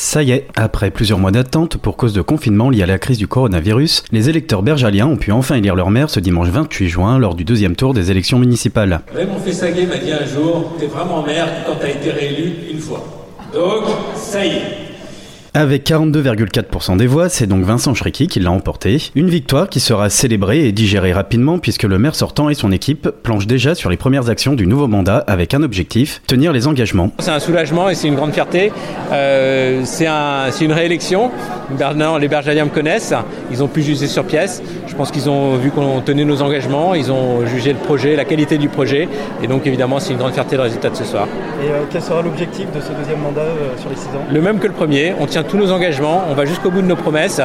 Ça y est, après plusieurs mois d'attente pour cause de confinement lié à la crise du coronavirus, les électeurs bergaliens ont pu enfin élire leur maire ce dimanche 28 juin lors du deuxième tour des élections municipales. Raymond Fessaguet m'a dit un jour, t'es vraiment maire quand t'as été réélu une fois. Donc, ça y est. Avec 42,4% des voix, c'est donc Vincent Schricky qui l'a emporté. Une victoire qui sera célébrée et digérée rapidement puisque le maire sortant et son équipe planchent déjà sur les premières actions du nouveau mandat avec un objectif, tenir les engagements. C'est un soulagement et c'est une grande fierté. Euh, c'est un, une réélection. Bernard, les Bergaliens me connaissent. Ils ont pu juger sur pièce. Je pense qu'ils ont vu qu'on tenait nos engagements. Ils ont jugé le projet, la qualité du projet. Et donc évidemment, c'est une grande fierté le résultat de ce soir. Et euh, quel sera l'objectif de ce deuxième mandat euh, sur les six ans? Le même que le premier. On tient tous nos engagements, on va jusqu'au bout de nos promesses.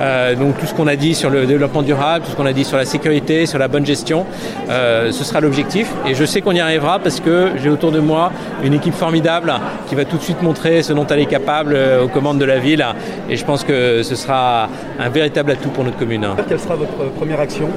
Euh, donc tout ce qu'on a dit sur le développement durable, tout ce qu'on a dit sur la sécurité, sur la bonne gestion, euh, ce sera l'objectif. Et je sais qu'on y arrivera parce que j'ai autour de moi une équipe formidable qui va tout de suite montrer ce dont elle est capable euh, aux commandes de la ville. Et je pense que ce sera un véritable atout pour notre commune. Quelle sera votre première action?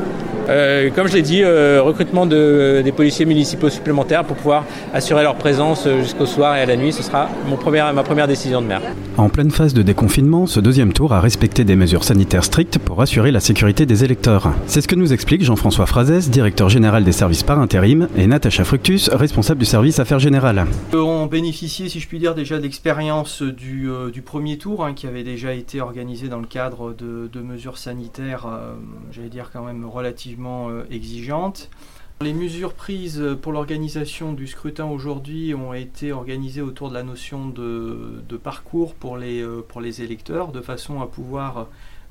Euh, comme je l'ai dit, euh, recrutement de, des policiers municipaux supplémentaires pour pouvoir assurer leur présence jusqu'au soir et à la nuit. Ce sera mon premier, ma première décision de maire. En pleine phase de déconfinement, ce deuxième tour a respecté des mesures sanitaires strictes pour assurer la sécurité des électeurs. C'est ce que nous explique Jean-François Frazès, directeur général des services par intérim, et Natacha Fructus, responsable du service affaires générales. On bénéficiait, si je puis dire, déjà d'expérience du, euh, premier tour, hein, qui avait déjà été organisé dans le cadre de, de mesures sanitaires, euh, j'allais dire quand même relativement exigeantes. Les mesures prises pour l'organisation du scrutin aujourd'hui ont été organisées autour de la notion de, parcours pour les, pour les, électeurs, de façon à pouvoir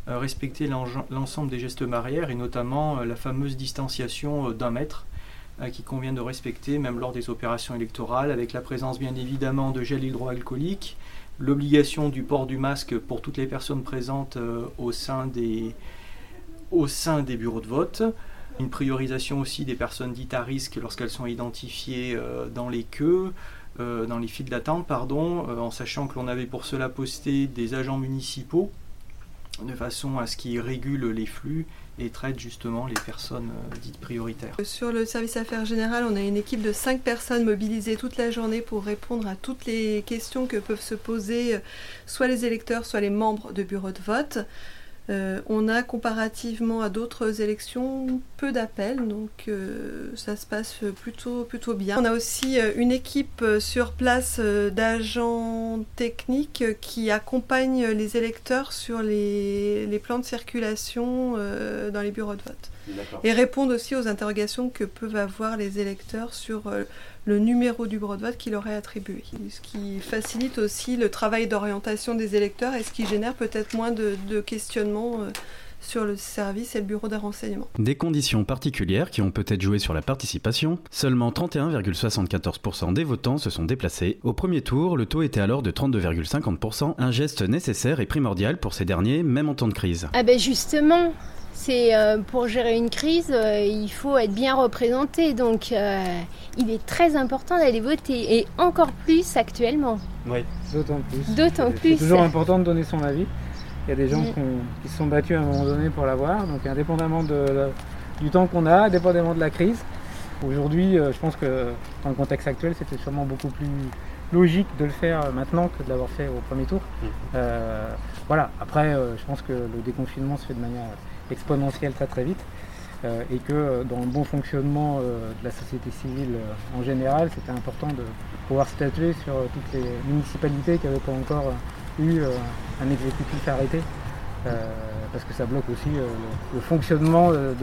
respecter l'ensemble des gestes barrières et notamment la fameuse distanciation d'un mètre qui convient de respecter même lors des opérations électorales, avec la présence bien évidemment de gel hydroalcoolique, l'obligation du port du masque pour toutes les personnes présentes au sein des bureaux de vote, une priorisation aussi des personnes dites à risque lorsqu'elles sont identifiées euh, dans les queues, euh, dans les files d'attente, pardon, euh, en sachant que l'on avait pour cela posté des agents municipaux de façon à ce qu'ils régulent les flux et traitent justement les personnes dites prioritaires. Sur le service affaires générales, on a une équipe de 5 personnes mobilisées toute la journée pour répondre à toutes les questions que peuvent se poser soit les électeurs, soit les membres de bureaux de vote. Euh, on a comparativement à d'autres élections peu d'appels, donc euh, ça se passe plutôt, plutôt bien. On a aussi euh, une équipe sur place d'agents techniques qui accompagnent les électeurs sur les, les plans de circulation euh, dans les bureaux de vote. Et répondent aussi aux interrogations que peuvent avoir les électeurs sur le numéro du bureau de vote qui leur est attribué. Ce qui facilite aussi le travail d'orientation des électeurs et ce qui génère peut-être moins de, de questionnements euh, sur le service et le bureau d'un renseignement. Des conditions particulières qui ont peut-être joué sur la participation. Seulement 31,74% des votants se sont déplacés. Au premier tour, le taux était alors de 32,50%, un geste nécessaire et primordial pour ces derniers, même en temps de crise. Ah ben justement, c'est euh, pour gérer une crise, euh, il faut être bien représenté. Donc, euh, il est très important d'aller voter et encore plus actuellement. Oui, d'autant plus. D'autant plus. C'est toujours important de donner son avis. Il y a des gens mmh. qui se sont battus à un moment donné pour l'avoir. Donc, indépendamment de, du temps qu'on a, indépendamment de la crise. Aujourd'hui, je pense que dans le contexte actuel, c'était sûrement beaucoup plus logique de le faire maintenant que de l'avoir fait au premier tour. Mmh. Euh, voilà, après, euh, je pense que le déconfinement se fait de manière exponentielle très très vite euh, et que dans le bon fonctionnement euh, de la société civile euh, en général, c'était important de pouvoir statuer sur toutes les municipalités qui n'avaient pas encore eu un exécutif arrêté parce que ça bloque aussi le, le, fonctionnement de,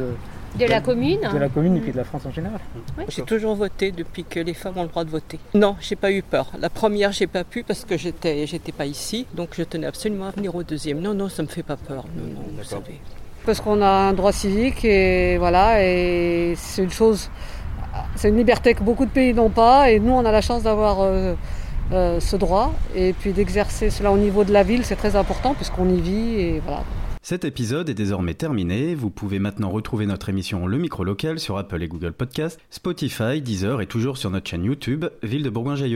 de la commune De la commune et puis de la France en général. Oui. J'ai toujours voté depuis que les femmes ont le droit de voter. Non, j'ai pas eu peur. La première, j'ai pas pu parce que j'étais j'étais pas ici, donc je tenais absolument à venir au deuxième. Non, non, ça me fait pas peur. Non, non, vous savez. Parce qu'on a un droit civique et voilà, et c'est une chose, c'est une liberté que beaucoup de pays n'ont pas, et nous on a la chance d'avoir euh, euh, ce droit, et puis d'exercer cela au niveau de la ville, c'est très important puisqu'on y vit, et voilà. Cet épisode est désormais terminé. Vous pouvez maintenant retrouver notre émission Le Micro Local sur Apple et Google Podcast, Spotify, Deezer et toujours sur notre chaîne YouTube, Ville de Bourgoin-Jailleux.